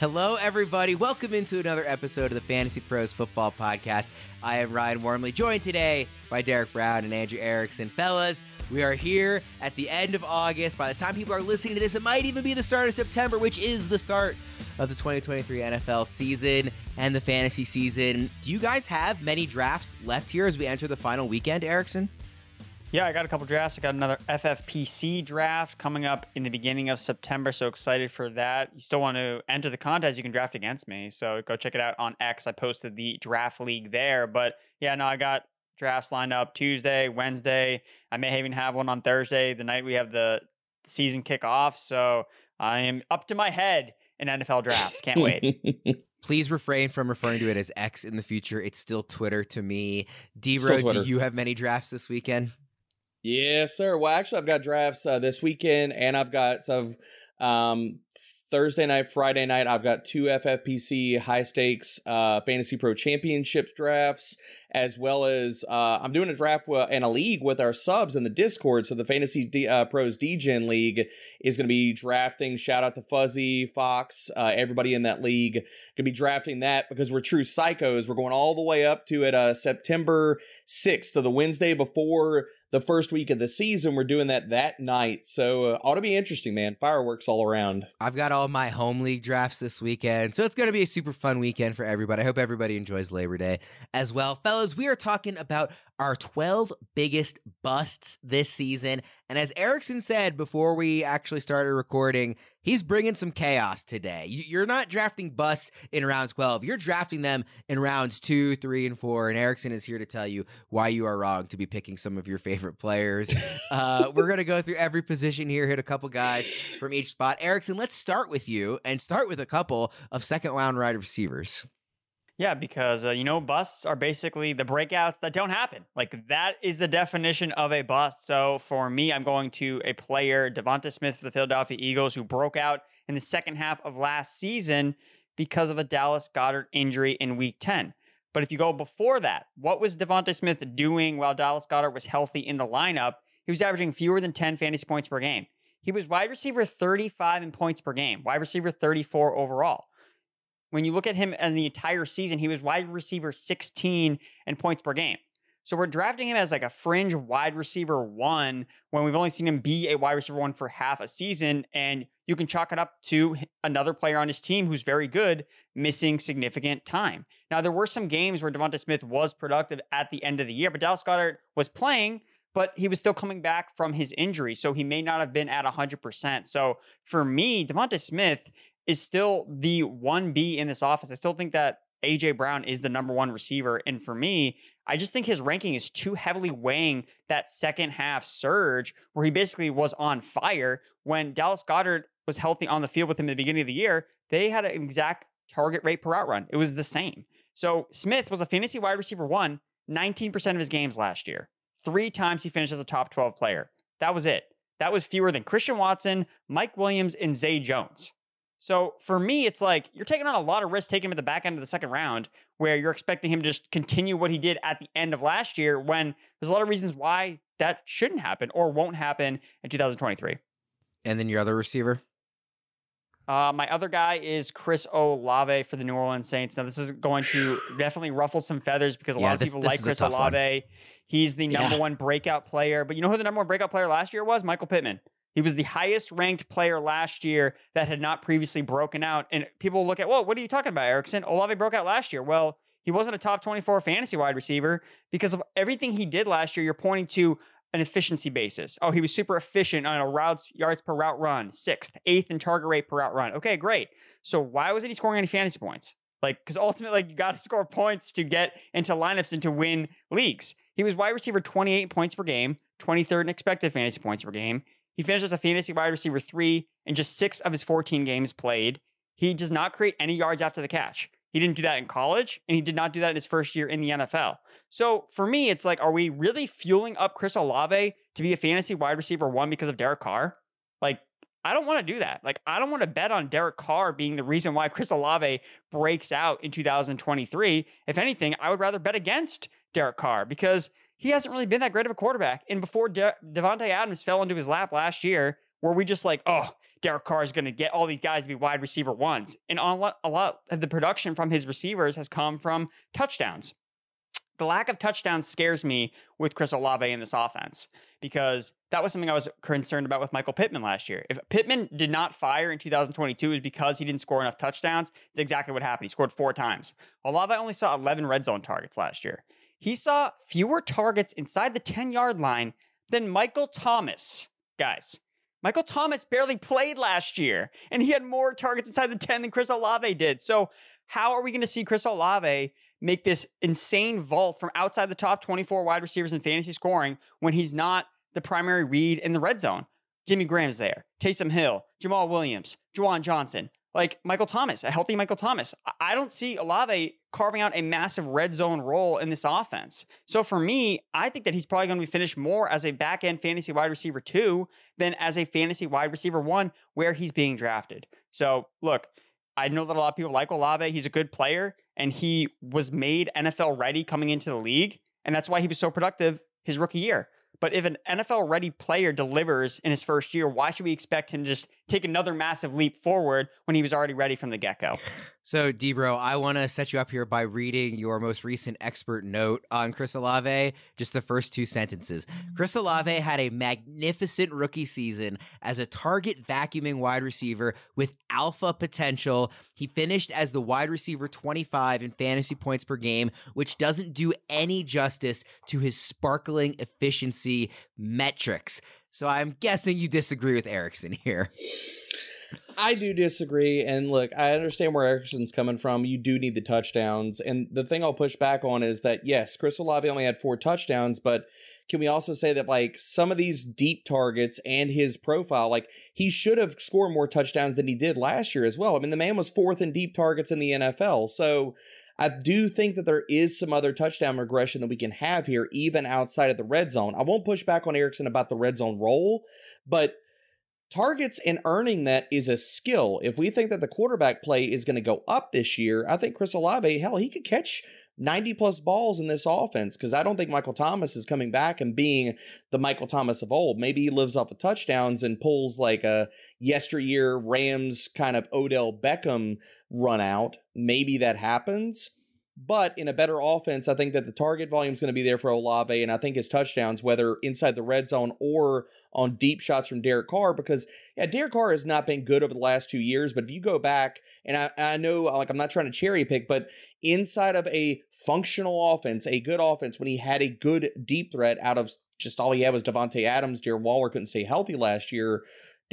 Hello, everybody. Welcome into another episode of the Fantasy Pros Football Podcast. I am Ryan Wormeli, joined today by Derek Brown and Andrew Erickson. Fellas, we are here at the end of August. By the time people are listening to this, it might even be the start of September, which is the start of the 2023 NFL season and the fantasy season. Do you guys have many drafts left here as we enter the final weekend, Erickson? Yeah, I got a couple drafts. I got another FFPC draft coming up in the beginning of September. So excited for that. You still want to enter the contest, you can draft against me. So go check it out on X. I posted the draft league there. But yeah, no, I got drafts lined up Tuesday, Wednesday. I may even have one on Thursday, the night we have the season kickoff. So I am up to my head in NFL drafts. Can't wait. Please refrain from referring to it as X in the future. It's still Twitter to me. D do you have many drafts this weekend? Yes, sir. Well, actually, I've got drafts uh, this weekend, and I've got some um, Thursday night, Friday night. I've got two FFPC high stakes uh, Fantasy Pro Championships drafts, as well as uh, I'm doing a draft in a league with our subs in the Discord. So the Fantasy D- uh, Pros DGen League is going to be drafting. Shout out to Fuzzy Fox, uh, everybody in that league going to be drafting that because we're true psychos. We're going all the way up to it uh, September 6th, so the Wednesday before the first week of the season. We're doing that that night. So uh, ought to be interesting, man. Fireworks all around. I've got all my home league drafts this weekend. So it's going to be a super fun weekend for everybody. I hope everybody enjoys Labor Day as well. Fellas, we are talking about our 12 biggest busts this season. And as Erickson said before we actually started recording, he's bringing some chaos today. You're not drafting busts in round 12, you're drafting them in rounds two, three, and four. And Erickson is here to tell you why you are wrong to be picking some of your favorite players. uh, we're going to go through every position here, hit a couple guys from each spot. Erickson, let's start with you and start with a couple of second round wide receivers. Yeah, because uh, you know busts are basically the breakouts that don't happen. Like that is the definition of a bust. So for me, I'm going to a player, DeVonta Smith for the Philadelphia Eagles, who broke out in the second half of last season because of a Dallas Goedert injury in Week 10. But if you go before that, what was DeVonta Smith doing while Dallas Goedert was healthy in the lineup? He was averaging fewer than 10 fantasy points per game. He was wide receiver 35 in points per game, wide receiver 34 overall. When you look at him in the entire season, he was wide receiver 16 in points per game. So we're drafting him as like a fringe wide receiver one when we've only seen him be a wide receiver one for half a season. And you can chalk it up to another player on his team who's very good, missing significant time. Now, there were some games where DeVonta Smith was productive at the end of the year, but Dallas Goedert was playing, but he was still coming back from his injury. So he may not have been at 100%. So for me, DeVonta Smith is still the 1B in this office. I still think that AJ Brown is the number one receiver. And for me, I just think his ranking is too heavily weighing that second half surge where he basically was on fire when Dallas Goedert was healthy on the field with him at the beginning of the year. They had an exact target rate per out run. It was the same. So Smith was a fantasy wide receiver one 19% of his games last year. Three times he finished as a top 12 player. That was it. That was fewer than Christian Watson, Mike Williams, and Zay Jones. So for me, it's like you're taking on a lot of risk taking him at the back end of the second round, where you're expecting him to just continue what he did at the end of last year when there's a lot of reasons why that shouldn't happen or won't happen in 2023. And then your other receiver? Uh, my other guy is Chris Olave for the New Orleans Saints. Now, this is going to definitely ruffle some feathers because a yeah, lot of this, people this like Chris Olave. One. He's the number yeah. one breakout player. But you know who the number one breakout player last year was? Michael Pittman. He was the highest ranked player last year that had not previously broken out. And people look at, well, what are you talking about, Erickson? Olave broke out last year. Well, he wasn't a top 24 fantasy wide receiver because of everything he did last year. You're pointing to an efficiency basis. Oh, he was super efficient on a routes yards per route run, sixth, eighth in target rate per route run. Okay, great. So why wasn't he scoring any fantasy points? Like, because ultimately, like, you got to score points to get into lineups and to win leagues. He was wide receiver 28 points per game, 23rd in expected fantasy points per game. He finished as a fantasy wide receiver three in just six of his 14 games played. He does not create any yards after the catch. He didn't do that in college, and he did not do that in his first year in the NFL. So for me, it's like, are we really fueling up Chris Olave to be a fantasy wide receiver one because of Derek Carr? Like, I don't want to do that. Like, I don't want to bet on Derek Carr being the reason why Chris Olave breaks out in 2023. If anything, I would rather bet against Derek Carr because he hasn't really been that great of a quarterback. And before De- Davante Adams fell into his lap last year, where we just like, oh, Derek Carr is going to get all these guys to be wide receiver ones. And a lot, a lot of the production from his receivers has come from touchdowns. The lack of touchdowns scares me with Chris Olave in this offense because that was something I was concerned about with Michael Pittman last year. If Pittman did not fire in 2022, it was because he didn't score enough touchdowns. It's exactly what happened. He scored four times. Olave only saw 11 red zone targets last year. He saw fewer targets inside the 10 yard line than Michael Thomas. Guys, Michael Thomas barely played last year, and he had more targets inside the 10 than Chris Olave did. So, how are we going to see Chris Olave make this insane vault from outside the top 24 wide receivers in fantasy scoring when he's not the primary read in the red zone? Jimmy Graham's there, Taysom Hill, Jamaal Williams, Juwan Johnson, like Michael Thomas, a healthy Michael Thomas. I don't see Olave carving out a massive red zone role in this offense. So for me, I think that he's probably going to be finished more as a back end fantasy wide receiver two than as a fantasy wide receiver one where he's being drafted. So look, I know that a lot of people like Olave. He's a good player and he was made NFL ready coming into the league. And that's why he was so productive his rookie year. But if an NFL ready player delivers in his first year, why should we expect him to just take another massive leap forward when he was already ready from the get go? So, Debro, I want to set you up here by reading your most recent expert note on Chris Olave, just the first two sentences. Chris Olave had a magnificent rookie season as a target vacuuming wide receiver with alpha potential. He finished as the wide receiver 25 in fantasy points per game, which doesn't do any justice to his sparkling efficiency metrics. So, I'm guessing you disagree with Erickson here. I do disagree. And look, I understand where Erickson's coming from. You do need the touchdowns. And the thing I'll push back on is that, yes, Chris Olave only had four touchdowns, but can we also say that, like, some of these deep targets and his profile, like, he should have scored more touchdowns than he did last year as well? I mean, the man was fourth in deep targets in the NFL. So, I do think that there is some other touchdown regression that we can have here, even outside of the red zone. I won't push back on Erickson about the red zone role, but targets and earning that is a skill. If we think that the quarterback play is going to go up this year, I think Chris Olave, hell, he could catch 90 plus balls in this offense because I don't think Michael Thomas is coming back and being the Michael Thomas of old. Maybe he lives off of touchdowns and pulls like a yesteryear Rams kind of Odell Beckham run out. Maybe that happens. But in a better offense, I think that the target volume is going to be there for Olave, and I think his touchdowns, whether inside the red zone or on deep shots from Derek Carr, because yeah, Derek Carr has not been good over the last two years. But if you go back, and I, I know like I'm not trying to cherry pick, but inside of a functional offense, a good offense, when he had a good deep threat out of just all he had was Davante Adams, Darren Waller couldn't stay healthy last year.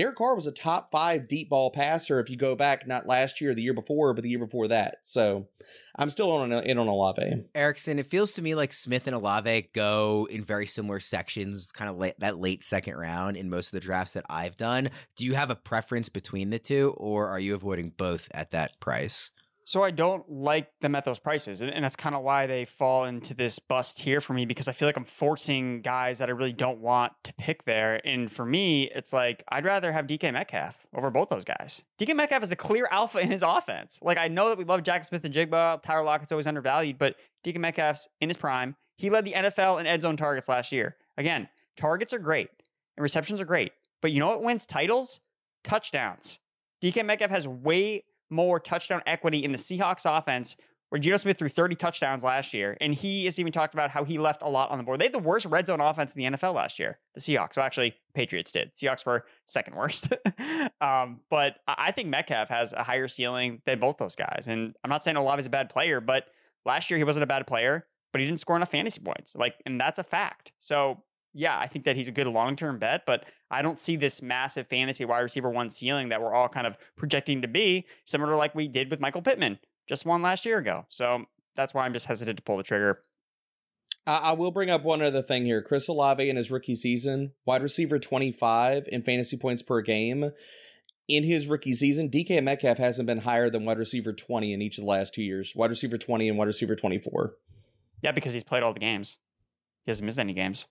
Derek Carr was a top five deep ball passer if you go back not last year, the year before, but the year before that. So I'm still on in on Olave. Erickson, it feels to me like Smith and Olave go in very similar sections, kind of late, that late second round in most of the drafts that I've done. Do you have a preference between the two, or are you avoiding both at that price? So I don't like them at those prices. And that's kind of why they fall into this bust here for me because I feel like I'm forcing guys that I really don't want to pick there. And for me, it's like I'd rather have DK Metcalf over both those guys. DK Metcalf is a clear alpha in his offense. Like I know that we love Jaxon Smith-Njigba, Tyler Lockett's always undervalued, but DK Metcalf's in his prime. He led the NFL in end zone targets last year. Again, targets are great and receptions are great. But you know what wins titles? Touchdowns. DK Metcalf has way more touchdown equity in the Seahawks offense where Geno Smith threw 30 touchdowns last year, and he has even talked about how he left a lot on the board. They had the worst red zone offense in the NFL last year, the Seahawks. Well, actually, Patriots did. Seahawks were second worst. um, but I think Metcalf has a higher ceiling than both those guys. And I'm not saying Olave is a bad player, but last year he wasn't a bad player, but he didn't score enough fantasy points. Like, and that's a fact. So yeah, I think that he's a good long term bet, but I don't see this massive fantasy wide receiver one ceiling that we're all kind of projecting to be, similar to like we did with Michael Pittman just one last year ago. So that's why I'm just hesitant to pull the trigger. I will bring up one other thing here. Chris Olave in his rookie season, wide receiver 25 in fantasy points per game in his rookie season, DK Metcalf hasn't been higher than wide receiver 20 in each of the last two years. Wide receiver 20 and wide receiver 24. Yeah, because he's played all the games. He hasn't missed any games.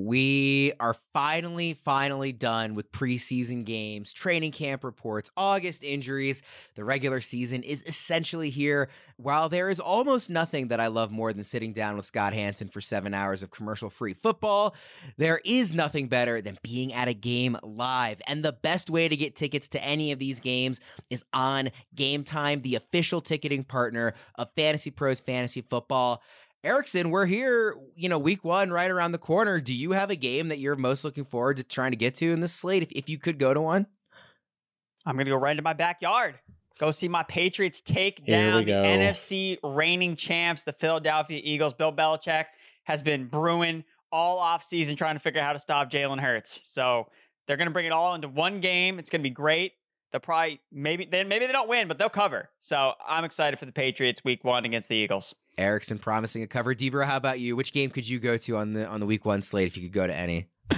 We are finally, finally done with preseason games, training camp reports, August injuries. The regular season is essentially here. While there is almost nothing that I love more than sitting down with Scott Hanson for seven hours of commercial free football, there is nothing better than being at a game live. And the best way to get tickets to any of these games is on Gametime, the official ticketing partner of Fantasy Pros Fantasy Football. Erickson, we're here, you know, week one right around the corner. Do you have a game that you're most looking forward to trying to get to in this slate if, if you could go to one? I'm going to go right into my backyard. Go see my Patriots take down the NFC reigning champs, the Philadelphia Eagles. Bill Belichick has been brewing all offseason trying to figure out how to stop Jalen Hurts. So they're going to bring it all into one game. It's going to be great. They'll probably, maybe, then maybe they don't win, but they'll cover. So I'm excited for the Patriots week one against the Eagles. Erickson promising a cover. Debra, how about you? Which game could you go to on the on the week one slate if you could go to any?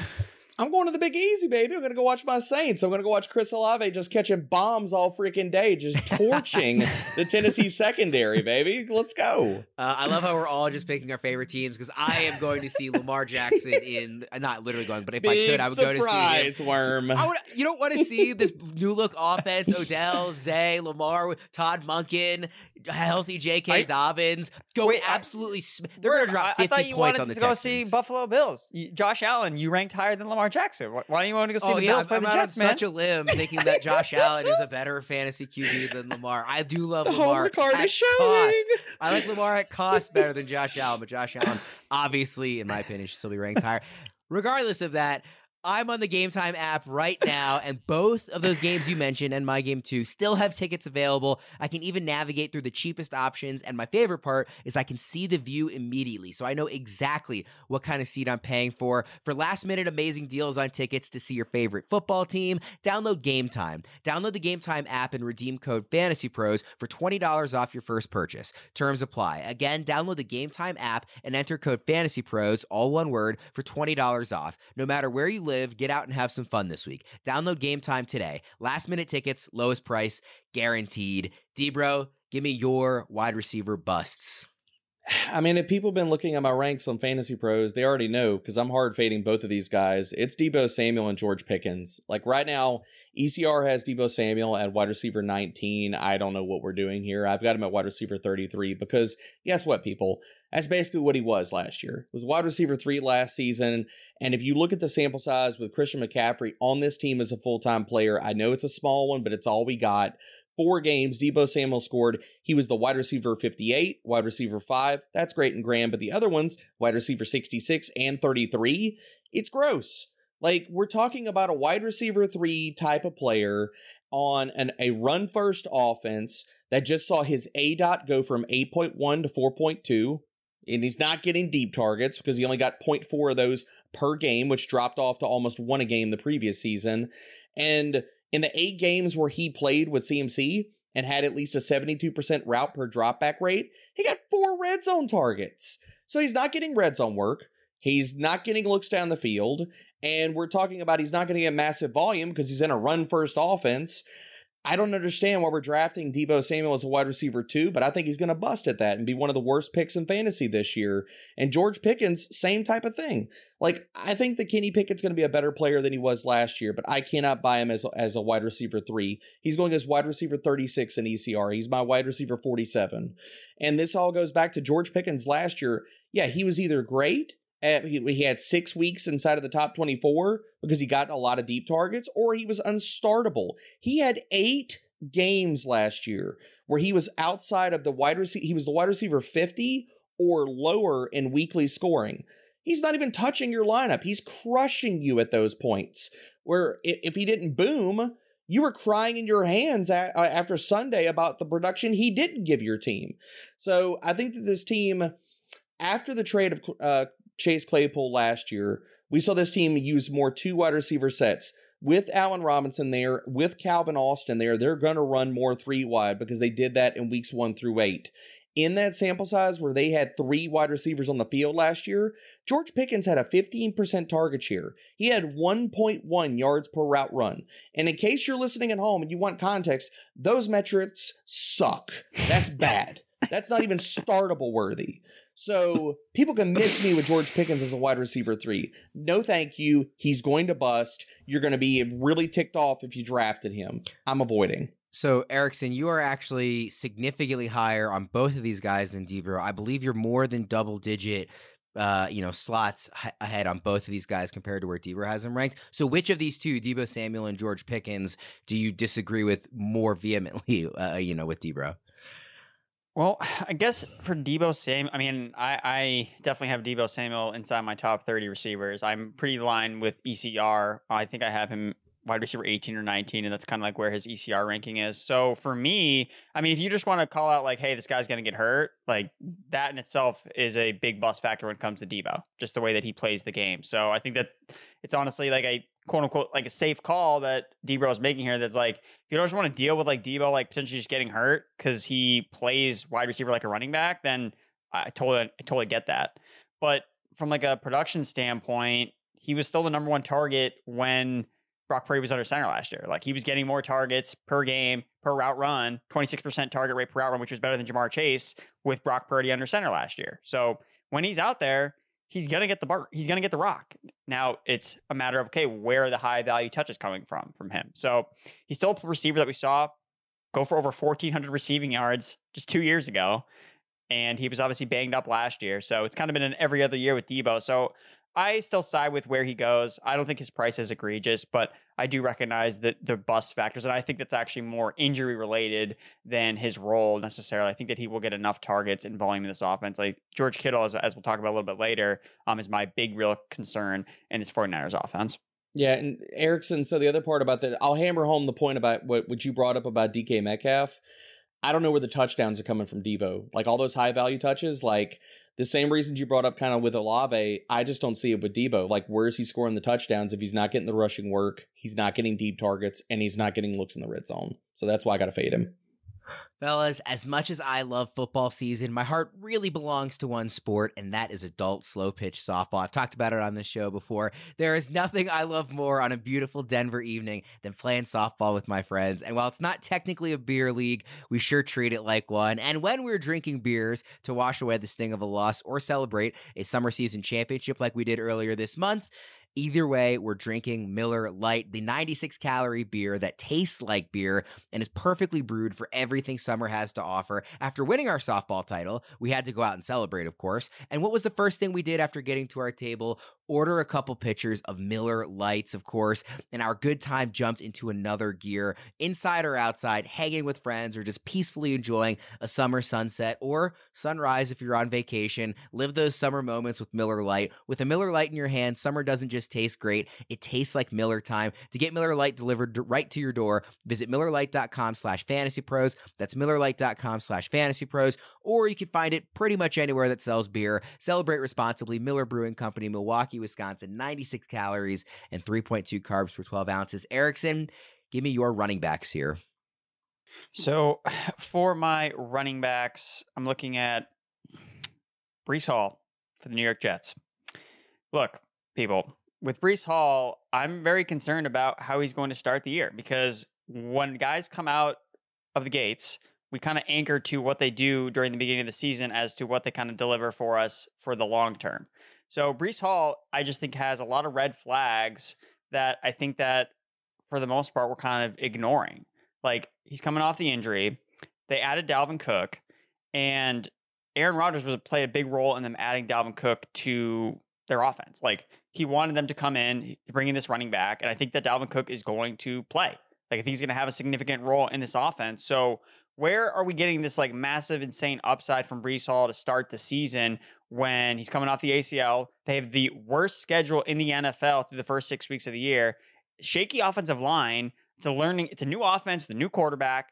I'm going to the Big Easy, baby. I'm going to go watch my Saints. I'm going to go watch Chris Olave just catching bombs all freaking day, just torching the Tennessee secondary, baby. Let's go. Uh, I love how we're all just picking our favorite teams because I am going to see Lamar Jackson in, not literally going, but if Big I could, I would go to see him. worm. I would, you don't want to see this new look offense: Odell, Zay, Lamar, Todd Monken, healthy J.K. I- Dobbins. Go Wait, I- absolutely. Sm- they're going to drop I, I 50 thought you points wanted on the to go see Buffalo Bills. Josh Allen, you ranked higher than Lamar Jackson. Why why don't you want to go see oh the yeah, Bills I'm, play I'm the out Jets, on man? such a limb thinking that Josh Allen is a better fantasy QB than Lamar. I do love the Lamar. card at is showing. cost. I like Lamar at cost better than Josh Allen, but Josh Allen, obviously, in my opinion, should still be ranked higher. Regardless of that, I'm on the Gametime app right now, and both of those games you mentioned and my game too still have tickets available. I can even navigate through the cheapest options, and my favorite part is I can see the view immediately, so I know exactly what kind of seat I'm paying for. For last minute amazing deals on tickets to see your favorite football team, download Gametime. Download the Gametime app and redeem code Fantasy Pros for $20 off your first purchase. Terms apply. Again, download the Gametime app and enter code Fantasy Pros, all one word, for $20 off. No matter where you live, get out and have some fun this week. Download Gametime today. Last minute tickets, lowest price, guaranteed. Debro, give me your wide receiver busts. I mean, if people have been looking at my ranks on Fantasy Pros, they already know because I'm hard fading both of these guys. It's Deebo Samuel and George Pickens. Like right now, ECR has Deebo Samuel at wide receiver 19. I don't know what we're doing here. I've got him at wide receiver 33 because guess what, people? That's basically what he was last year. He was wide receiver three last season. And if you look at the sample size with Christian McCaffrey on this team as a full time player, I know it's a small one, but it's all we got four games, Deebo Samuel scored. He was the wide receiver 58, wide receiver 5. That's great and grand, but the other ones, wide receiver 66 and 33, it's gross. Like we're talking about a wide receiver 3 type of player on an a run first offense that just saw his A dot go from 8.1 to 4.2 and he's not getting deep targets because he only got 0.4 of those per game, which dropped off to almost one a game the previous season. And in the eight games where he played with CMC and had at least a 72% route per dropback rate, he got four red zone targets. So he's not getting red zone work. He's not getting looks down the field. And we're talking about he's not going to get massive volume because he's in a run first offense. I don't understand why we're drafting Deebo Samuel as a wide receiver too, but I think he's going to bust at that and be one of the worst picks in fantasy this year. And George Pickens, same type of thing. Like I think that Kenny Pickett's going to be a better player than he was last year, but I cannot buy him as as a wide receiver three. He's going as wide receiver thirty six in ECR. He's my wide receiver forty seven, and this all goes back to George Pickens last year. Yeah, he was either great he, had six weeks inside of the top 24 because he got a lot of deep targets, or he was unstartable. He had eight games last year where he was outside of the wide receiver. He was the wide receiver 50 or lower in weekly scoring. He's not even touching your lineup. He's crushing you at those points. Where if he didn't boom, you were crying in your hands uh, after Sunday about the production he didn't give your team. So I think that this team, after the trade of uh, Chase Claypool last year, we saw this team use more two wide receiver sets. With Allen Robinson there, with Calvin Austin there, they're going to run more three wide because they did that in weeks one through eight. in that sample size where they had three wide receivers on the field last year, George Pickens had a 15% target share. He had 1.1 yards per route run. And in case you're listening at home and you want context, those metrics suck. That's bad. That's not even startable worthy. So people can miss me with George Pickens as a wide receiver three. No, thank you. He's going to bust. You're going to be really ticked off if you drafted him. I'm avoiding. So, Erickson, you are actually significantly higher on both of these guys than Debro. I believe you're more than double digit, uh, you know, slots h- ahead on both of these guys compared to where Debro has them ranked. So, which of these two, Deebo Samuel and George Pickens, do you disagree with more vehemently, uh, you know, with Debro? Well, I guess for Deebo Samuel, I mean, I, I definitely have Deebo Samuel inside my top 30 receivers. I'm pretty aligned with ECR. I think I have him wide receiver 18 or 19, and that's kind of like where his ECR ranking is. So for me, I mean, if you just want to call out like, hey, this guy's going to get hurt, like that in itself is a big bust factor when it comes to Deebo, just the way that he plays the game. So I think that it's honestly like a quote unquote like a safe call that Deebo is making here. That's like if you don't just want to deal with like Deebo like potentially just getting hurt because he plays wide receiver like a running back, then I totally I totally get that. But from like a production standpoint, he was still the number one target when Brock Purdy was under center last year. Like he was getting more targets per game, per route run, 26% target rate per route run, which was better than Ja'Marr Chase with Brock Purdy under center last year. So when he's out there, he's gonna get the bar he's gonna get the rock. Now it's a matter of okay, where are the high value touches coming from from him? So he's still a receiver that we saw go for over 1,400 receiving yards just two years ago. And he was obviously banged up last year. So it's kind of been an every other year with Deebo. So I still side with where he goes. I don't think his price is egregious, but I do recognize that the bust factors, and I think that's actually more injury related than his role necessarily. I think that he will get enough targets and volume in this offense. Like George Kittle, as, as we'll talk about a little bit later, um, is my big real concern in this 49ers offense. Yeah, and Erickson. So the other part about that, I'll hammer home the point about what, what you brought up about DK Metcalf. I don't know where the touchdowns are coming from Deebo. Like all those high value touches, like the same reasons you brought up kind of with Olave, I just don't see it with Deebo. Like, where is he scoring the touchdowns if he's not getting the rushing work, he's not getting deep targets, and he's not getting looks in the red zone? So that's why I got to fade him. Fellas, as much as I love football season, my heart really belongs to one sport, and that is adult slow pitch softball. I've talked about it on this show before. There is nothing I love more on a beautiful Denver evening than playing softball with my friends. And while it's not technically a beer league, we sure treat it like one. And when we're drinking beers to wash away the sting of a loss or celebrate a summer season championship like we did earlier this month, Either way, we're drinking Miller Lite, the 96 calorie beer that tastes like beer and is perfectly brewed for everything summer has to offer. After winning our softball title, we had to go out and celebrate, of course. And what was the first thing we did after getting to our table? Order a couple pitchers of Miller Lites, of course. And our good time jumped into another gear, inside or outside, hanging with friends, or just peacefully enjoying a summer sunset or sunrise if you're on vacation. Live those summer moments with Miller Lite. With a Miller Lite in your hand, summer doesn't just taste great. It tastes like Miller time. To get Miller Lite delivered right to your door, visit MillerLite.com slash fantasy pros. That's MillerLite.com slash fantasy pros. Or you can find it pretty much anywhere that sells beer. Celebrate responsibly. Miller Brewing Company, Milwaukee, Wisconsin. 96 calories and 3.2 carbs per 12 ounces. Erickson, give me your running backs here. So for my running backs, I'm looking at Breece Hall for the New York Jets. Look, people, with Breece Hall, I'm very concerned about how he's going to start the year because when guys come out of the gates, we kind of anchor to what they do during the beginning of the season as to what they kind of deliver for us for the long term. So Breece Hall, I just think has a lot of red flags that I think that for the most part we're kind of ignoring. Like he's coming off the injury. They added Dalvin Cook, and Aaron Rodgers was played a big role in them adding Dalvin Cook to their offense. Like he wanted them to come in, bringing this running back, and I think that Dalvin Cook is going to play. Like I think he's going to have a significant role in this offense. So where are we getting this like massive, insane upside from Breece Hall to start the season when he's coming off the ACL? They have the worst schedule in the NFL through the first six weeks of the year. Shaky offensive line. It's a learning. It's a new offense, the new quarterback.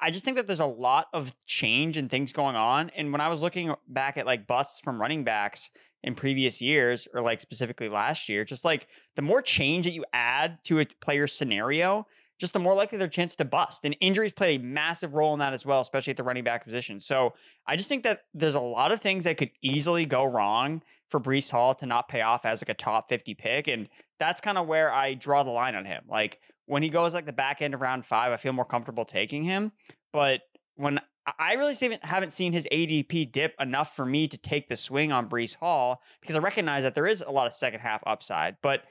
I just think that there's a lot of change and things going on. And when I was looking back at like busts from running backs, in previous years or like specifically last year just like the more change that you add to a player scenario just the more likely their chance to bust. And injuries play a massive role in that as well, especially at the running back position. So I just think that there's a lot of things that could easily go wrong for Breece Hall to not pay off as like a top 50 pick. And that's kind of where I draw the line on him. Like when he goes like the back end of round five, I feel more comfortable taking him. But when I really haven't seen his ADP dip enough for me to take the swing on Breece Hall because I recognize that there is a lot of second half upside. But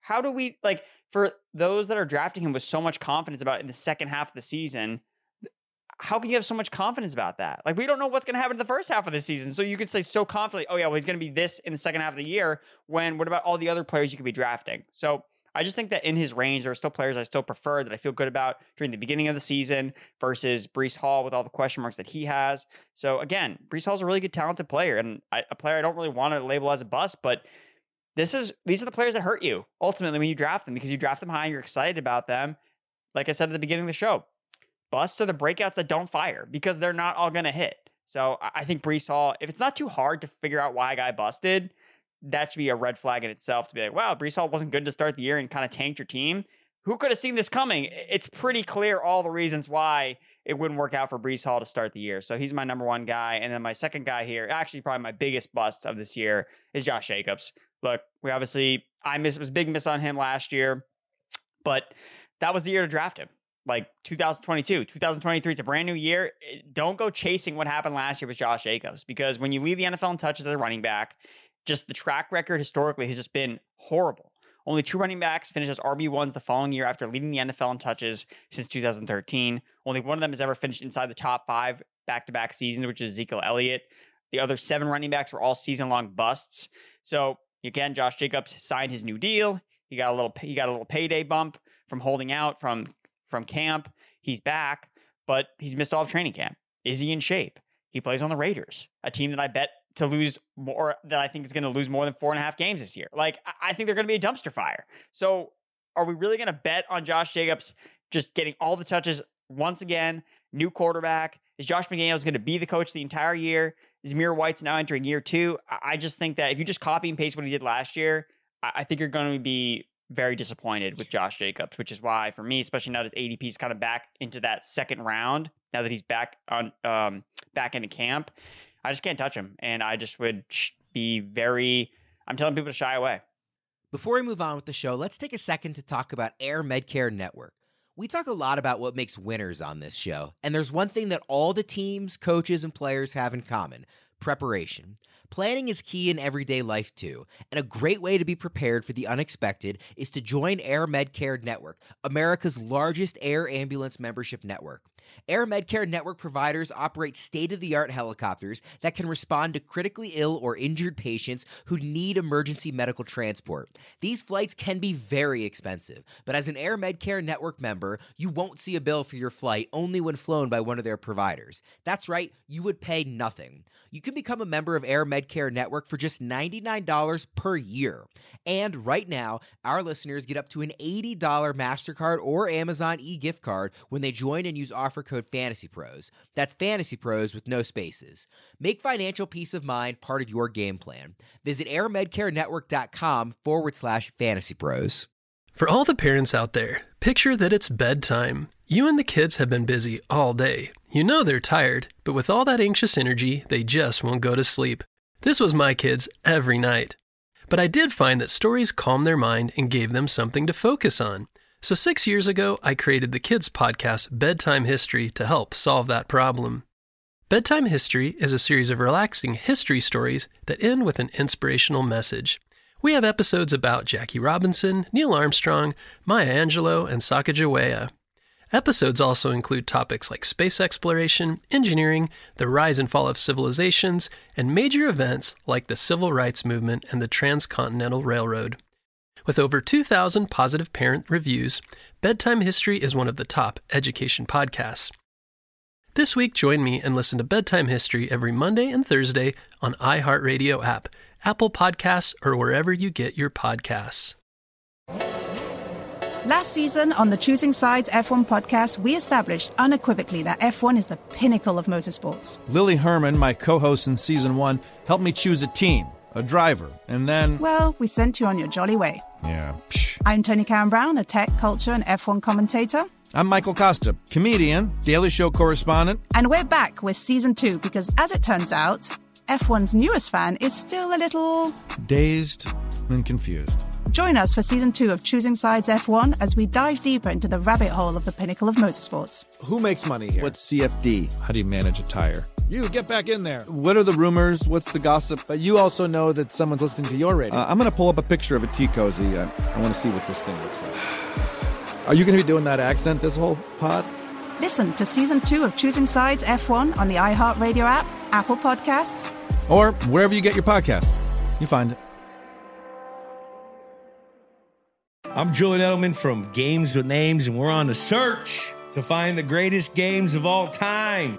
how do we like for those that are drafting him with so much confidence about in the second half of the season? How can you have so much confidence about that? Like we don't know what's going to happen in the first half of the season, so you could say so confidently, "Oh yeah, well he's going to be this in the second half of the year." When what about all the other players you could be drafting? So I just think that in his range, there are still players I still prefer that I feel good about during the beginning of the season versus Breece Hall with all the question marks that he has. So again, Breece Hall's a really good, talented player and a player I don't really want to label as a bust, but this is these are the players that hurt you ultimately when you draft them because you draft them high and you're excited about them. Like I said at the beginning of the show, busts are the breakouts that don't fire because they're not all going to hit. So I think Breece Hall, if it's not too hard to figure out why a guy busted, that should be a red flag in itself to be like, wow, Breece Hall wasn't good to start the year and kind of tanked your team. Who could have seen this coming? It's pretty clear all the reasons why it wouldn't work out for Breece Hall to start the year. So he's my number one guy. And then my second guy here, actually probably my biggest bust of this year, is Josh Jacobs. Look, we obviously I miss it was big miss on him last year, but that was the year to draft him. Like 2022, 2023, it's a brand new year. Eh, don't go chasing what happened last year with Josh Jacobs because when you lead the NFL in touches as a running back, just the track record historically has just been horrible. Only two running backs finished as RB1s the following year after leading the NFL in touches since 2013. Only one of them has ever finished inside the top five back to back seasons, which is Ezekiel Elliott. The other seven running backs were all season long busts. So again, Josh Jacobs signed his new deal. He got a little he got a little payday bump from holding out from from camp. He's back, but he's missed all of training camp. Is he in shape? He plays on the Raiders, a team that I bet to lose more that I think is going to lose more than four and a half games this year. Like I think they're going to be a dumpster fire. So are we really going to bet on Josh Jacobs just getting all the touches once again? New quarterback. Is Josh McDaniels going to be the coach the entire year? Zamir White's now entering year two. I just think that if you just copy and paste what he did last year, I think you're going to be very disappointed with Josh Jacobs, which is why for me, especially now that his ADP is kind of back into that second round, now that he's back on um, back into camp, I just can't touch him. And I just would be very, I'm telling people to shy away. Before we move on with the show, let's take a second to talk about AirMedCare Network. We talk a lot about what makes winners on this show, and there's one thing that all the teams, coaches, and players have in common preparation. Planning is key in everyday life too, and a great way to be prepared for the unexpected is to join AirMedCare Network, America's largest air ambulance membership network. AirMedCare network providers operate state of the art helicopters that can respond to critically ill or injured patients who need emergency medical transport. These flights can be very expensive, but as an AirMedCare network member, you won't see a bill for your flight only when flown by one of their providers. That's right, you would pay nothing. You can become a member of AirMedCare Network for just $99 per year. And right now, our listeners get up to an $80 MasterCard or Amazon e gift card when they join and use offer code Fantasy Pros. That's Fantasy Pros with no spaces. Make financial peace of mind part of your game plan. Visit airmedcarenetwork.com forward slash fantasy pros. For all the parents out there, picture that it's bedtime. You and the kids have been busy all day. You know they're tired, but with all that anxious energy, they just won't go to sleep. This was my kids every night. But I did find that stories calmed their mind and gave them something to focus on. So, six years ago, I created the kids' podcast, Bedtime History, to help solve that problem. Bedtime History is a series of relaxing history stories that end with an inspirational message. We have episodes about Jackie Robinson, Neil Armstrong, Maya Angelou, and Sacagawea. Episodes also include topics like space exploration, engineering, the rise and fall of civilizations, and major events like the Civil Rights Movement and the Transcontinental Railroad. With over 2,000 positive parent reviews, Bedtime History is one of the top education podcasts. This week, join me and listen to Bedtime History every Monday and Thursday on iHeartRadio app, Apple Podcasts, or wherever you get your podcasts. Last season on the Choosing Sides F1 podcast, we established unequivocally that F1 is the pinnacle of motorsports. Lily Herman, my co host in season one, helped me choose a team, a driver, and then. Well, we sent you on your jolly way. Yeah. Psh. I'm Toni Cowan-Brown, a tech, culture, and F1 commentator. I'm Michael Costa, comedian, Daily Show correspondent. And we're back with season two because, as it turns out, F1's newest fan is still a little dazed and confused. Join us for season two of Choosing Sides F1 as we dive deeper into the rabbit hole of the pinnacle of motorsports. Who makes money here? What's CFD? How do you manage a tire? You get back in there. What are the rumors? What's the gossip? But you also know that someone's listening to your radio. Uh, I'm going to pull up a picture of a tea cozy. I, I want to see what this thing looks like. Are you going to be doing that accent this whole pod? Listen to season two of Choosing Sides F1 on the iHeartRadio app, Apple Podcasts, or wherever you get your podcast. You find it. I'm Julian Edelman from Games with Names, and we're on the search to find the greatest games of all time.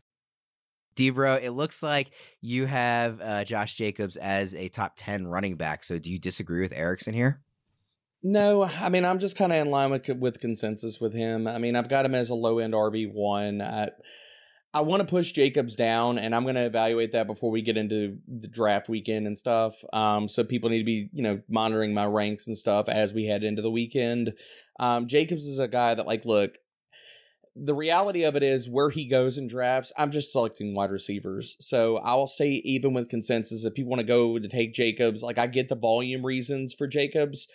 Debro, it looks like you have uh, Josh Jacobs as a top 10 running back. So do you disagree with Erickson here? No, I mean I'm just kind of in line with with consensus with him. I mean I've got him as a low end RB one. I, I want to push Jacobs down, and I'm going to evaluate that before we get into the draft weekend and stuff. Um, so people need to be you know monitoring my ranks and stuff as we head into the weekend. Um, Jacobs is a guy that like look. The reality of it is where he goes in drafts, I'm just selecting wide receivers. So I'll stay even with consensus. If people want to go to take Jacobs, like I get the volume reasons for Jacobs,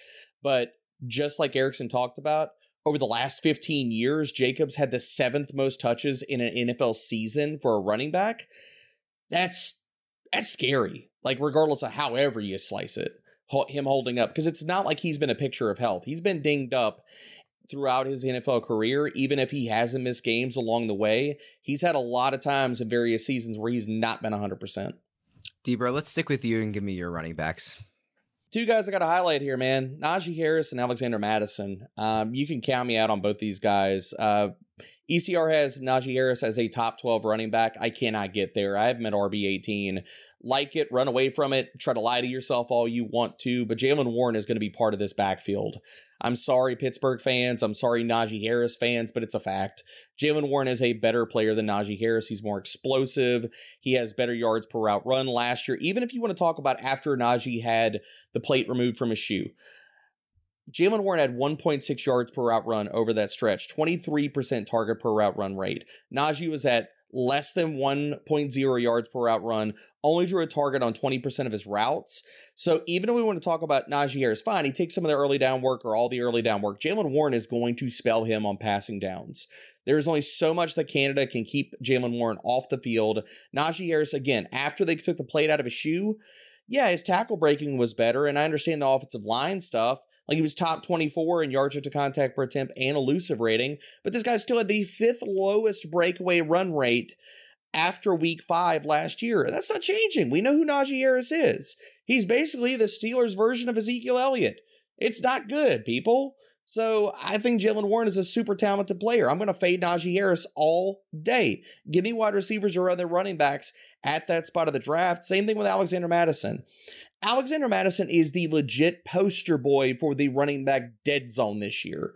but just like Erickson talked about, over the last 15 years, Jacobs had the seventh most touches in an NFL season for a running back. That's that's scary. Like regardless of however you slice it, him holding up because it's not like he's been a picture of health. He's been dinged up throughout his NFL career, even if he hasn't missed games along the way. He's had a lot of times in various seasons where he's not been 100%. Debro, let's stick with you and give me your running backs. Two guys I got to highlight here, man. Najee Harris and Alexander Mattison. Um, you can count me out on both these guys. Uh, ECR has Najee Harris as a top 12 running back. I cannot get there. I have him at RB 18. Like it, run away from it, try to lie to yourself all you want to, but Jaylen Warren is going to be part of this backfield. I'm sorry, Pittsburgh fans. I'm sorry, Najee Harris fans, but it's a fact. Jaylen Warren is a better player than Najee Harris. He's more explosive. He has better yards per route run last year. Even if you want to talk about after Najee had the plate removed from his shoe, Jaylen Warren had 1.6 yards per route run over that stretch, 23% target per route run rate. Najee was at less than 1.0 yards per route run, only drew a target on 20% of his routes. So even if we want to talk about Najee Harris, fine, he takes some of the early down work or all the early down work. Jaylen Warren is going to spell him on passing downs. There's only so much that Canada can keep Jaylen Warren off the field. Najee Harris, again, after they took the plate out of his shoe, yeah, his tackle breaking was better, and I understand the offensive line stuff. Like he was top 24 in yards to contact per attempt and elusive rating, but this guy still had the fifth lowest breakaway run rate after week five last year. That's not changing. We know who Najee Harris is. He's basically the Steelers' version of Ezekiel Elliott. It's not good, people. So I think Jaylen Warren is a super talented player. I'm going to fade Najee Harris all day. Give me wide receivers or other running backs at that spot of the draft. Same thing with Alexander Mattison. Alexander Mattison is the legit poster boy for the running back dead zone this year.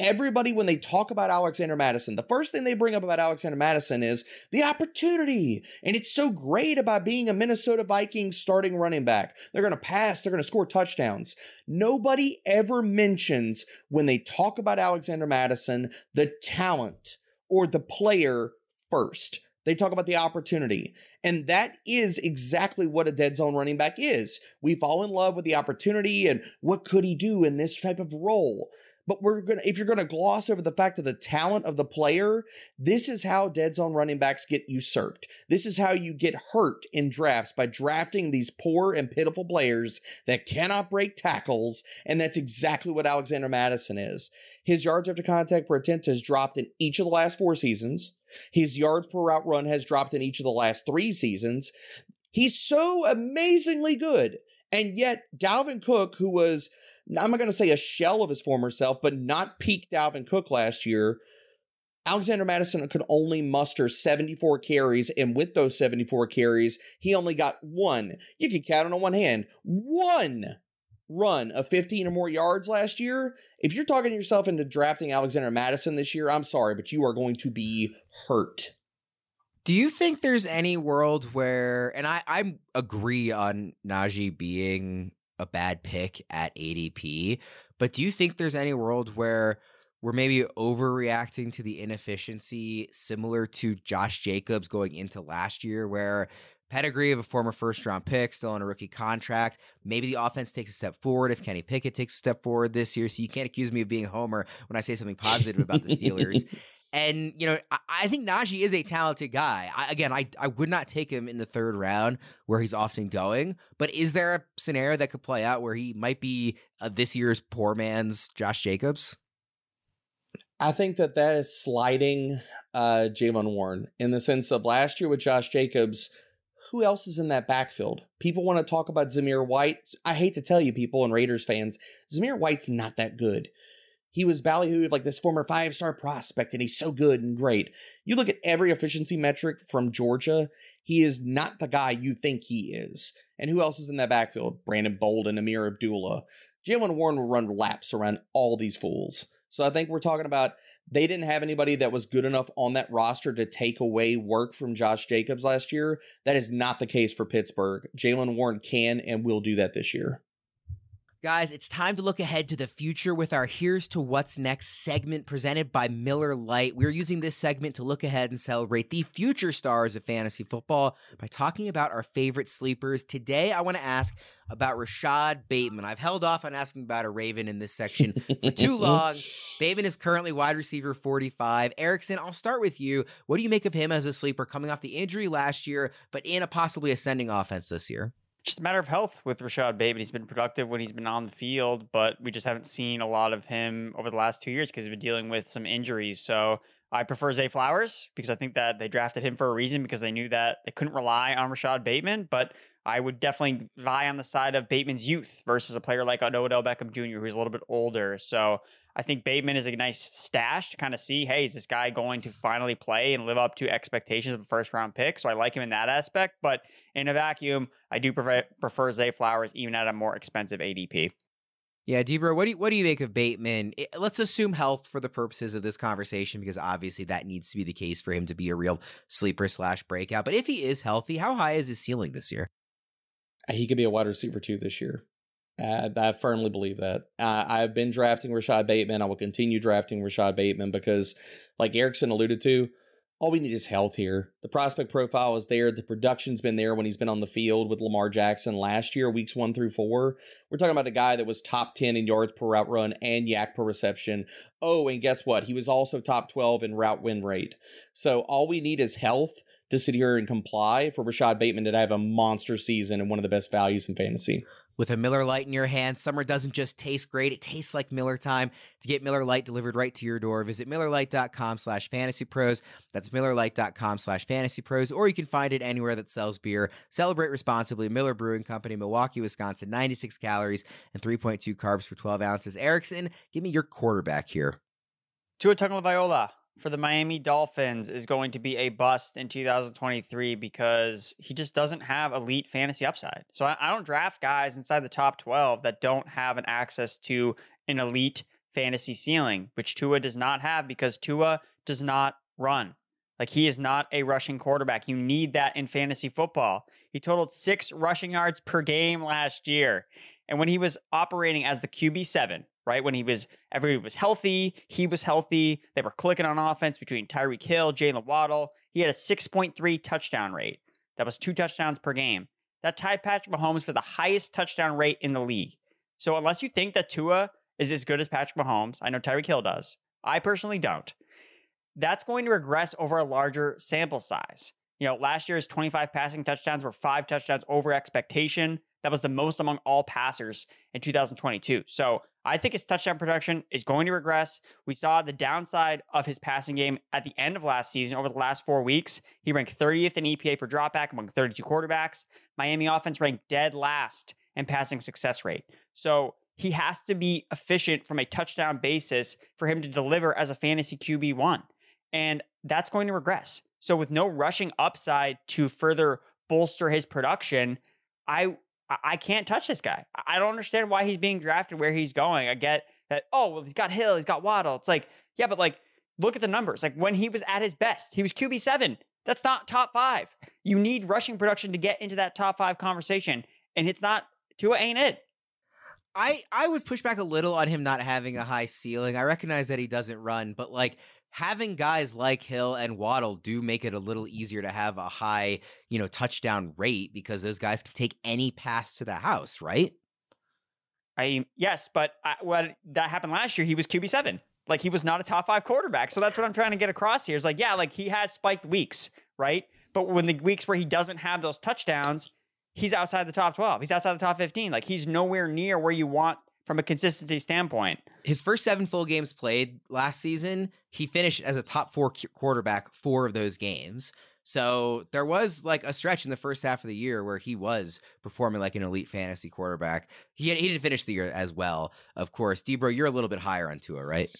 Everybody, when they talk about Alexander Mattison, the first thing they bring up about Alexander Mattison is the opportunity. And it's so great about being a Minnesota Vikings starting running back. They're going to pass, they're going to score touchdowns. Nobody ever mentions when they talk about Alexander Mattison the talent or the player first. They talk about the opportunity. And that is exactly what a dead zone running back is. We fall in love with the opportunity and what could he do in this type of role. But we're gonna if you're gonna gloss over the fact of the talent of the player, this is how dead zone running backs get usurped. This is how you get hurt in drafts by drafting these poor and pitiful players that cannot break tackles, and that's exactly what Alexander Mattison is. His yards after contact per attempt has dropped in each of the last four seasons. His yards per route run has dropped in each of the last three seasons. He's so amazingly good. And yet, Dalvin Cook, who was I'm not going to say a shell of his former self, but not peak Dalvin Cook last year. Alexander Mattison could only muster 74 carries, and with those 74 carries, he only got one. You can count it on one hand. One run of 15 or more yards last year. If you're talking yourself into drafting Alexander Mattison this year, I'm sorry, but you are going to be hurt. Do you think there's any world where, and I, I agree on Najee being a bad pick at ADP. But do you think there's any world where we're maybe overreacting to the inefficiency similar to Josh Jacobs going into last year, where pedigree of a former first round pick, still on a rookie contract. Maybe the offense takes a step forward if Kenny Pickett takes a step forward this year. So you can't accuse me of being a homer when I say something positive about the Steelers. And, you know, I, I, think Najee is a talented guy. I, again, I, I would not take him in the third round where he's often going, but is there a scenario that could play out where he might be uh, this year's poor man's Josh Jacobs? I think that that is sliding uh, Jaylen Warren in the sense of last year with Josh Jacobs. Who else is in that backfield? People want to talk about Zamir White. I hate to tell you, people and Raiders fans, Zamir White's not that good. He was ballyhooed like this former five star prospect, and he's so good and great. You look at every efficiency metric from Georgia, he is not the guy you think he is. And who else is in that backfield? Brandon Bolden, Ameer Abdullah. Jaylen Warren will run laps around all these fools. So I think we're talking about they didn't have anybody that was good enough on that roster to take away work from Josh Jacobs last year. That is not the case for Pittsburgh. Jaylen Warren can and will do that this year. Guys, it's time to look ahead to the future with our Here's to What's Next segment presented by Miller Lite. We're using this segment to look ahead and celebrate the future stars of fantasy football by talking about our favorite sleepers. Today, I want to ask about Rashad Bateman. I've held off on asking about a Raven in this section for too long. Bateman is currently wide receiver 45. Erickson, I'll start with you. What do you make of him as a sleeper coming off the injury last year, but in a possibly ascending offense this year? Just a matter of health with Rashad Bateman. He's been productive when he's been on the field, but we just haven't seen a lot of him over the last two years because he's been dealing with some injuries. So I prefer Zay Flowers because I think that they drafted him for a reason because they knew that they couldn't rely on Rashad Bateman. But I would definitely lie on the side of Bateman's youth versus a player like Odell Beckham Jr., who's a little bit older. So I think Bateman is a nice stash to kind of see, hey, is this guy going to finally play and live up to expectations of a first round pick? So I like him in that aspect. But in a vacuum, I do prefer, prefer Zay Flowers even at a more expensive ADP. Yeah, Debro, what do you, what do you make of Bateman? let's assume health for the purposes of this conversation, because obviously that needs to be the case for him to be a real sleeper slash breakout. But if he is healthy, how high is his ceiling this year? Uh, he could be a wide receiver too this year. I, I firmly believe that. Uh, I've been drafting Rashad Bateman. I will continue drafting Rashad Bateman because, like Erickson alluded to, all we need is health here. The prospect profile is there. The production's been there when he's been on the field with Lamar Jackson last year, weeks one through four. We're talking about a guy that was top 10 in yards per route run and YAC per reception. Oh, and guess what? He was also top 12 in route win rate. So all we need is health to sit here and comply for Rashad Bateman to have a monster season and one of the best values in fantasy. With a Miller Lite in your hand, summer doesn't just taste great, it tastes like Miller time. To get Miller Lite delivered right to your door, visit MillerLite.com slash fantasypros. That's MillerLite.com slash fantasypros, or you can find it anywhere that sells beer. Celebrate responsibly. Miller Brewing Company, Milwaukee, Wisconsin, 96 calories and 3.2 carbs per 12 ounces. Erickson, give me your quarterback here. Tua Tagovailoa for the Miami Dolphins is going to be a bust in 2023 because he just doesn't have elite fantasy upside. So I, I, don't draft guys inside the top 12 that don't have an access to an elite fantasy ceiling, which Tua does not have because Tua does not run. Like he is not a rushing quarterback. You need that in fantasy football. He totaled six rushing yards per game last year. And when he was operating as the QB7, right? When he was everybody was healthy, he was healthy. They were clicking on offense between Tyreek Hill, Jaylen Waddle. He had a 6.3 touchdown rate. That was two touchdowns per game. That tied Patrick Mahomes for the highest touchdown rate in the league. So unless you think that Tua is as good as Patrick Mahomes. I know Tyreek Hill does. I personally don't. That's going to regress over a larger sample size. You know, last year's 25 passing touchdowns were five touchdowns over expectation. That was the most among all passers in 2022. So I think his touchdown production is going to regress. We saw the downside of his passing game at the end of last season. Over the last four weeks, he ranked 30th in EPA per dropback among 32 quarterbacks. Miami offense ranked dead last in passing success rate. So he has to be efficient from a touchdown basis for him to deliver as a fantasy QB1. And that's going to regress. So with no rushing upside to further bolster his production, I I can't touch this guy. I don't understand why he's being drafted where he's going. I get that, oh, well, he's got Hill, he's got Waddle. It's like, yeah, but like, look at the numbers. Like when he was at his best, he was QB7. That's not top five. You need rushing production to get into that top five conversation. And it's not, Tua ain't it. I, I would push back a little on him not having a high ceiling. I recognize that he doesn't run, but like having guys like Hill and Waddle do make it a little easier to have a high, you know, touchdown rate because those guys can take any pass to the house, right? I yes, but I, what that happened last year, he was QB seven. Like he was not a top five quarterback. So that's what I'm trying to get across here. Is like, yeah, like he has spiked weeks, right? But when the weeks where he doesn't have those touchdowns, he's outside the top 12. He's outside the top 15. Like he's nowhere near where you want from a consistency standpoint. His first seven full games played last season, he finished as a top four quarterback four of those games. So there was like a stretch in the first half of the year where he was performing like an elite fantasy quarterback. He he didn't finish the year as well, of course. Debro, you're a little bit higher on Tua, right?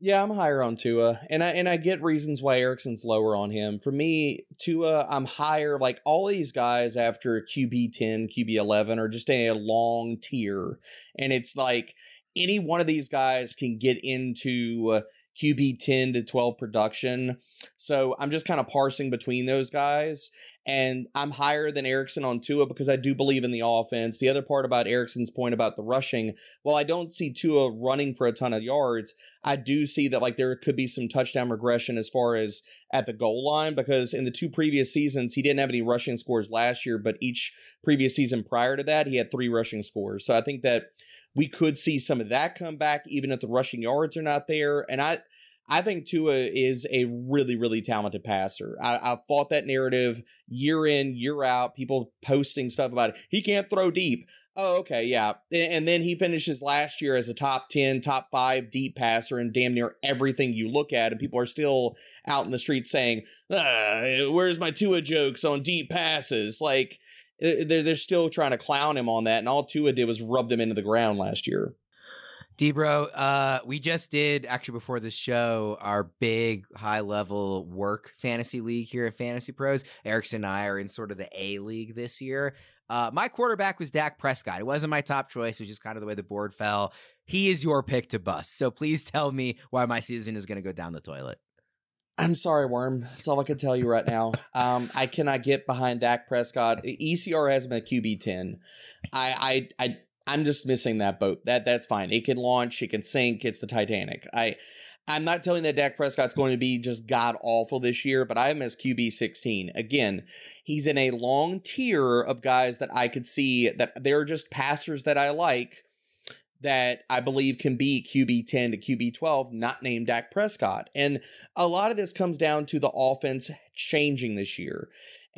Yeah, I'm higher on Tua, and I and I get reasons why Erickson's lower on him. For me, Tua, I'm higher. Like all these guys after QB ten, QB eleven are just in a long tier, and it's like any one of these guys can get into uh, QB 10 to 12 production. So I'm just kind of parsing between those guys. And I'm higher than Erickson on Tua because I do believe in the offense. The other part about Erickson's point about the rushing, while I don't see Tua running for a ton of yards, I do see that like there could be some touchdown regression as far as at the goal line because in the two previous seasons, he didn't have any rushing scores last year, but each previous season prior to that, he had three rushing scores. So I think that we could see some of that come back, even if the rushing yards are not there. And I, I think Tua is a really, really talented passer. I, have fought that narrative year in, year out. People posting stuff about it. He can't throw deep. Oh, okay, yeah. And then he finishes last year as a top 10, top five deep passer in damn near everything you look at. And people are still out in the streets saying, ah, where's my Tua jokes on deep passes? Like, uh, they're, they're still trying to clown him on that. And all Tua did was rub them into the ground last year. Debro, uh, we just did actually before the show our big high level work fantasy league here at Fantasy Pros. Erickson and I are in sort of the A league this year. Uh, my quarterback was Dak Prescott. It wasn't my top choice. It was just kind of the way the board fell. He is your pick to bust. So please tell me why my season is going to go down the toilet. I'm sorry, Worm. That's all I can tell you right now. Um, I cannot get behind Dak Prescott. ECR has him at QB ten. I, I, I, I'm just missing that boat. That that's fine. It can launch. It can sink. It's the Titanic. I, I'm not telling that Dak Prescott's going to be just god awful this year, but I am as QB 16. Again, he's in a long tier of guys that I could see that they're just passers that I like that I believe can be QB 10 to QB 12, not named Dak Prescott. And a lot of this comes down to the offense changing this year.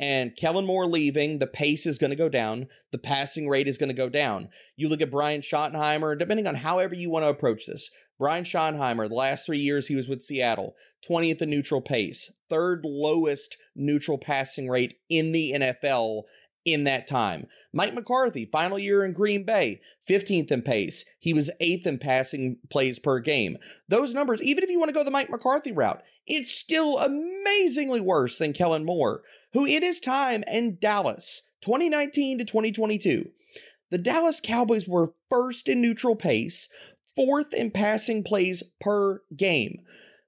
And Kellen Moore leaving, the pace is going to go down. The passing rate is going to go down. You look at Brian Schottenheimer, depending on however you want to approach this. Brian Schottenheimer, the last three years he was with Seattle, 20th in neutral pace, third lowest neutral passing rate in the NFL in that time. Mike McCarthy, final year in Green Bay, 15th in pace. He was eighth in passing plays per game. Those numbers, even if you want to go the Mike McCarthy route, it's still amazingly worse than Kellen Moore, who in his time in Dallas, 2019 to 2022, the Dallas Cowboys were first in neutral pace, fourth in passing plays per game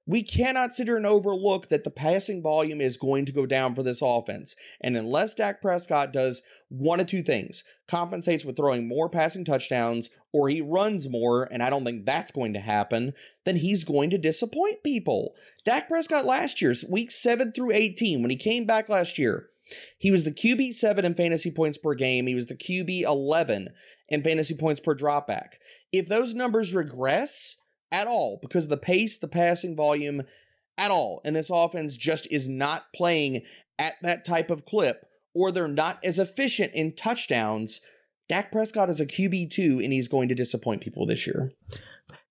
we cannot sit here and overlook that the passing volume is going to go down for this offense. And unless Dak Prescott does one of two things, compensates with throwing more passing touchdowns, or he runs more, and I don't think that's going to happen, then he's going to disappoint people. Dak Prescott last year, week 7 through 18, when he came back last year, He was the QB 7 in fantasy points per game. He was the QB 11 in fantasy points per dropback. If those numbers regress at all because the pace, the passing volume, at all, and this offense just is not playing at that type of clip, or they're not as efficient in touchdowns, Dak Prescott is a QB2 and he's going to disappoint people this year.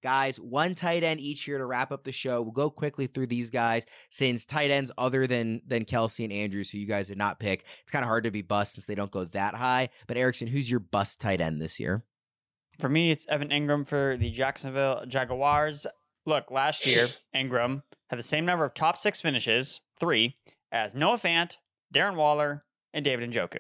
Guys, one tight end each here to wrap up the show. We'll go quickly through these guys since tight ends other than than Kelce and Andrews, who you guys did not pick, it's kind of hard to be bust since they don't go that high. But Erickson, who's your bust tight end this year? For me, it's Evan Engram for the Jacksonville Jaguars. Look, last year, Engram had the same number of top six finishes, three, as Noah Fant, Darren Waller, and David Njoku.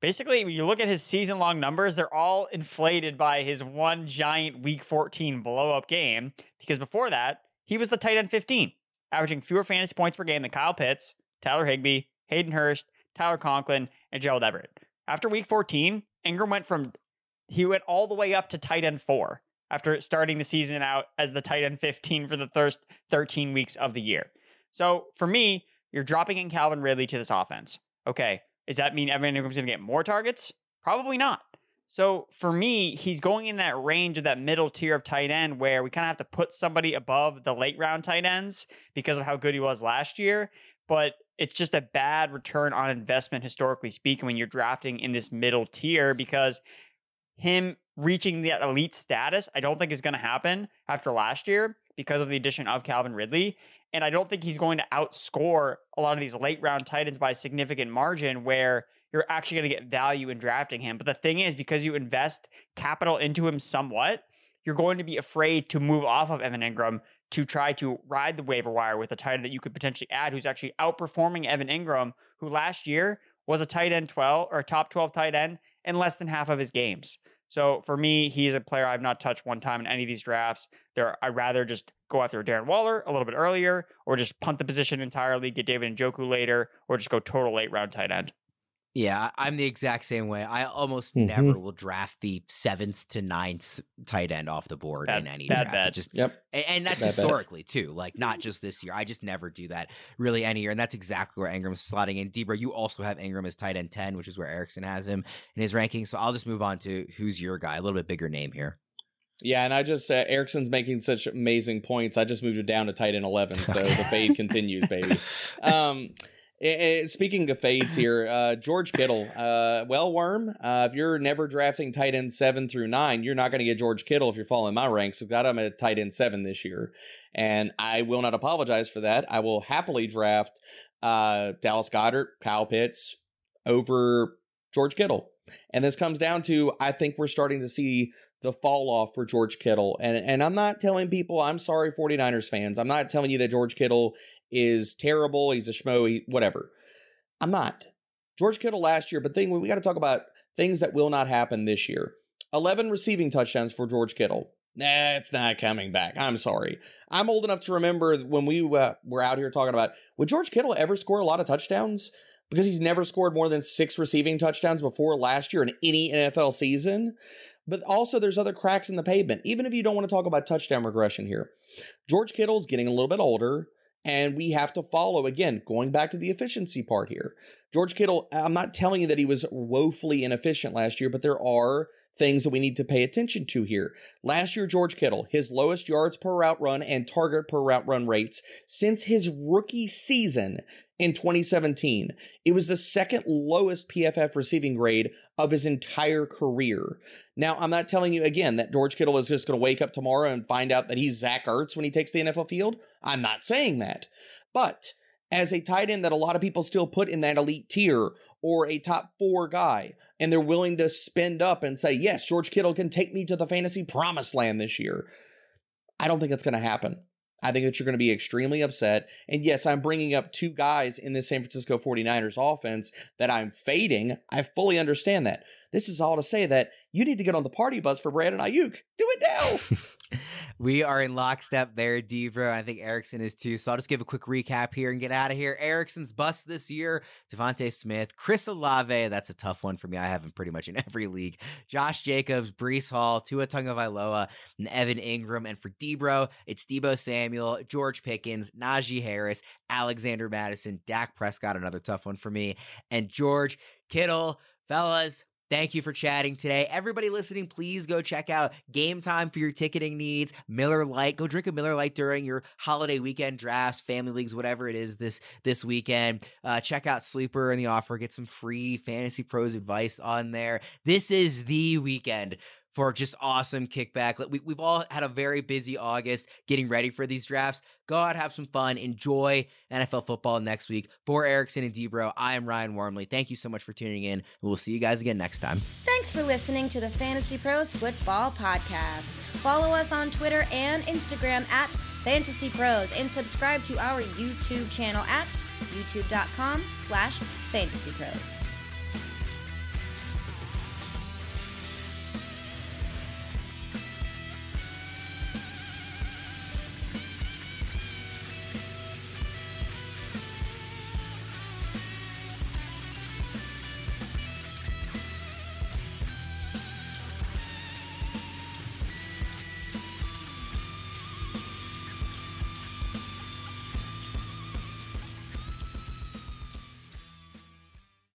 Basically, when you look at his season long numbers, they're all inflated by his one giant week 14 blow up game. Because before that, he was the tight end 15, averaging fewer fantasy points per game than Kyle Pitts, Tyler Higbee, Hayden Hurst, Tyler Conklin, and Gerald Everett. After week 14, Engram went from, he went all the way up to tight end four after starting the season out as the tight end 15 for the first 13 weeks of the year. So for me, you're dropping in Calvin Ridley to this offense. Okay, does that mean Evan Engram's going to get more targets? Probably not. So for me, he's going in that range of that middle tier of tight end where we kind of have to put somebody above the late round tight ends because of how good he was last year. But it's just a bad return on investment, historically speaking, when you're drafting in this middle tier because him reaching that elite status, I don't think is going to happen after last year because of the addition of Calvin Ridley. And I don't think he's going to outscore a lot of these late round tight ends by a significant margin where you're actually going to get value in drafting him. But the thing is, because you invest capital into him somewhat, you're going to be afraid to move off of Evan Engram to try to ride the waiver wire with a tight end that you could potentially add who's actually outperforming Evan Engram, who last year was a tight end 12 or a top 12 tight end in less than half of his games. So for me, he's a player I've not touched one time in any of these drafts. There, I'd rather just go after Darren Waller a little bit earlier, or just punt the position entirely, get David Njoku later, or just go total late round tight end. Yeah, I'm the exact same way. I almost mm-hmm. never will draft the seventh to ninth tight end off the board bad, in any draft. Bet. Just yep, and, and that's bad historically bet. too. Like not just this year. I just never do that really any year, and that's exactly where Engram's slotting in. Debro, you also have Engram as tight end ten, which is where Erickson has him in his ranking. So I'll just move on to who's your guy, a little bit bigger name here. Yeah, and I just uh, Erickson's making such amazing points. I just moved it down to tight end eleven, so the fade continues, baby. Um, speaking of fades here, uh, George Kittle. Uh, well, Worm, uh, if you're never drafting tight end seven through nine, you're not going to get George Kittle if you're following my ranks. I've got him at tight end seven this year, and I will not apologize for that. I will happily draft uh, Dallas Goedert, Kyle Pitts over George Kittle. And this comes down to I think we're starting to see the fall off for George Kittle. And and I'm not telling people I'm sorry 49ers fans. I'm not telling you that George Kittle is terrible, he's a schmo, he, whatever. I'm not. George Kittle last year, but thing we got to talk about things that will not happen this year. 11 receiving touchdowns for George Kittle. Nah, it's not coming back. I'm sorry. I'm old enough to remember when we uh, were out here talking about would George Kittle ever score a lot of touchdowns? Because he's never scored more than six receiving touchdowns before last year in any NFL season. But also, there's other cracks in the pavement. Even if you don't want to talk about touchdown regression here, George Kittle's getting a little bit older and we have to follow again going back to the efficiency part here. George kittle i'm not telling you that he was woefully inefficient last year but there are things that we need to pay attention to here last year george kittle his lowest yards per route run and target per route run rates since his rookie season in 2017. It was the second lowest PFF receiving grade of his entire career. Now, I'm not telling you again that George Kittle is just going to wake up tomorrow and find out that he's Zach Ertz when he takes the NFL field. I'm not saying that. But as a tight end that a lot of people still put in that elite tier or a top four guy, and they're willing to spend up and say, yes, George Kittle can take me to the fantasy promised land this year. I don't think that's going to happen. I think that you're going to be extremely upset. And yes, I'm bringing up two guys in the San Francisco 49ers offense that I'm fading. I fully understand that. This is all to say that you need to get on the party bus for Brandon Aiyuk. Do it now. we are in lockstep there, Debro. I think Erickson is too. So I'll just give a quick recap here and get out of here. Erickson's bust this year: DeVonta Smith, Chris Olave. That's a tough one for me. I have him pretty much in every league. Josh Jacobs, Breece Hall, Tua Tagovailoa, and Evan Engram. And for Debro, it's Deebo Samuel, George Pickens, Najee Harris, Alexander Mattison, Dak Prescott. Another tough one for me, and George Kittle. Fellas, Thank you for chatting today. Everybody listening, please go check out Gametime for your ticketing needs. Miller Lite. Go drink a Miller Lite during your holiday weekend drafts, family leagues, whatever it is this this weekend. Uh, check out Sleeper and the offer. Get some free Fantasy Pros advice on there. This is the weekend for just awesome kickback. We, we've all had a very busy August getting ready for these drafts. Go out, have some fun, enjoy NFL football next week. For Erickson and Debro, I am Ryan Wormeli. Thank you so much for tuning in. We'll see you guys again next time. Thanks for listening to the Fantasy Pros Football Podcast. Follow us on Twitter and Instagram at Fantasy Pros and subscribe to our YouTube channel at youtube.com slash fantasy pros.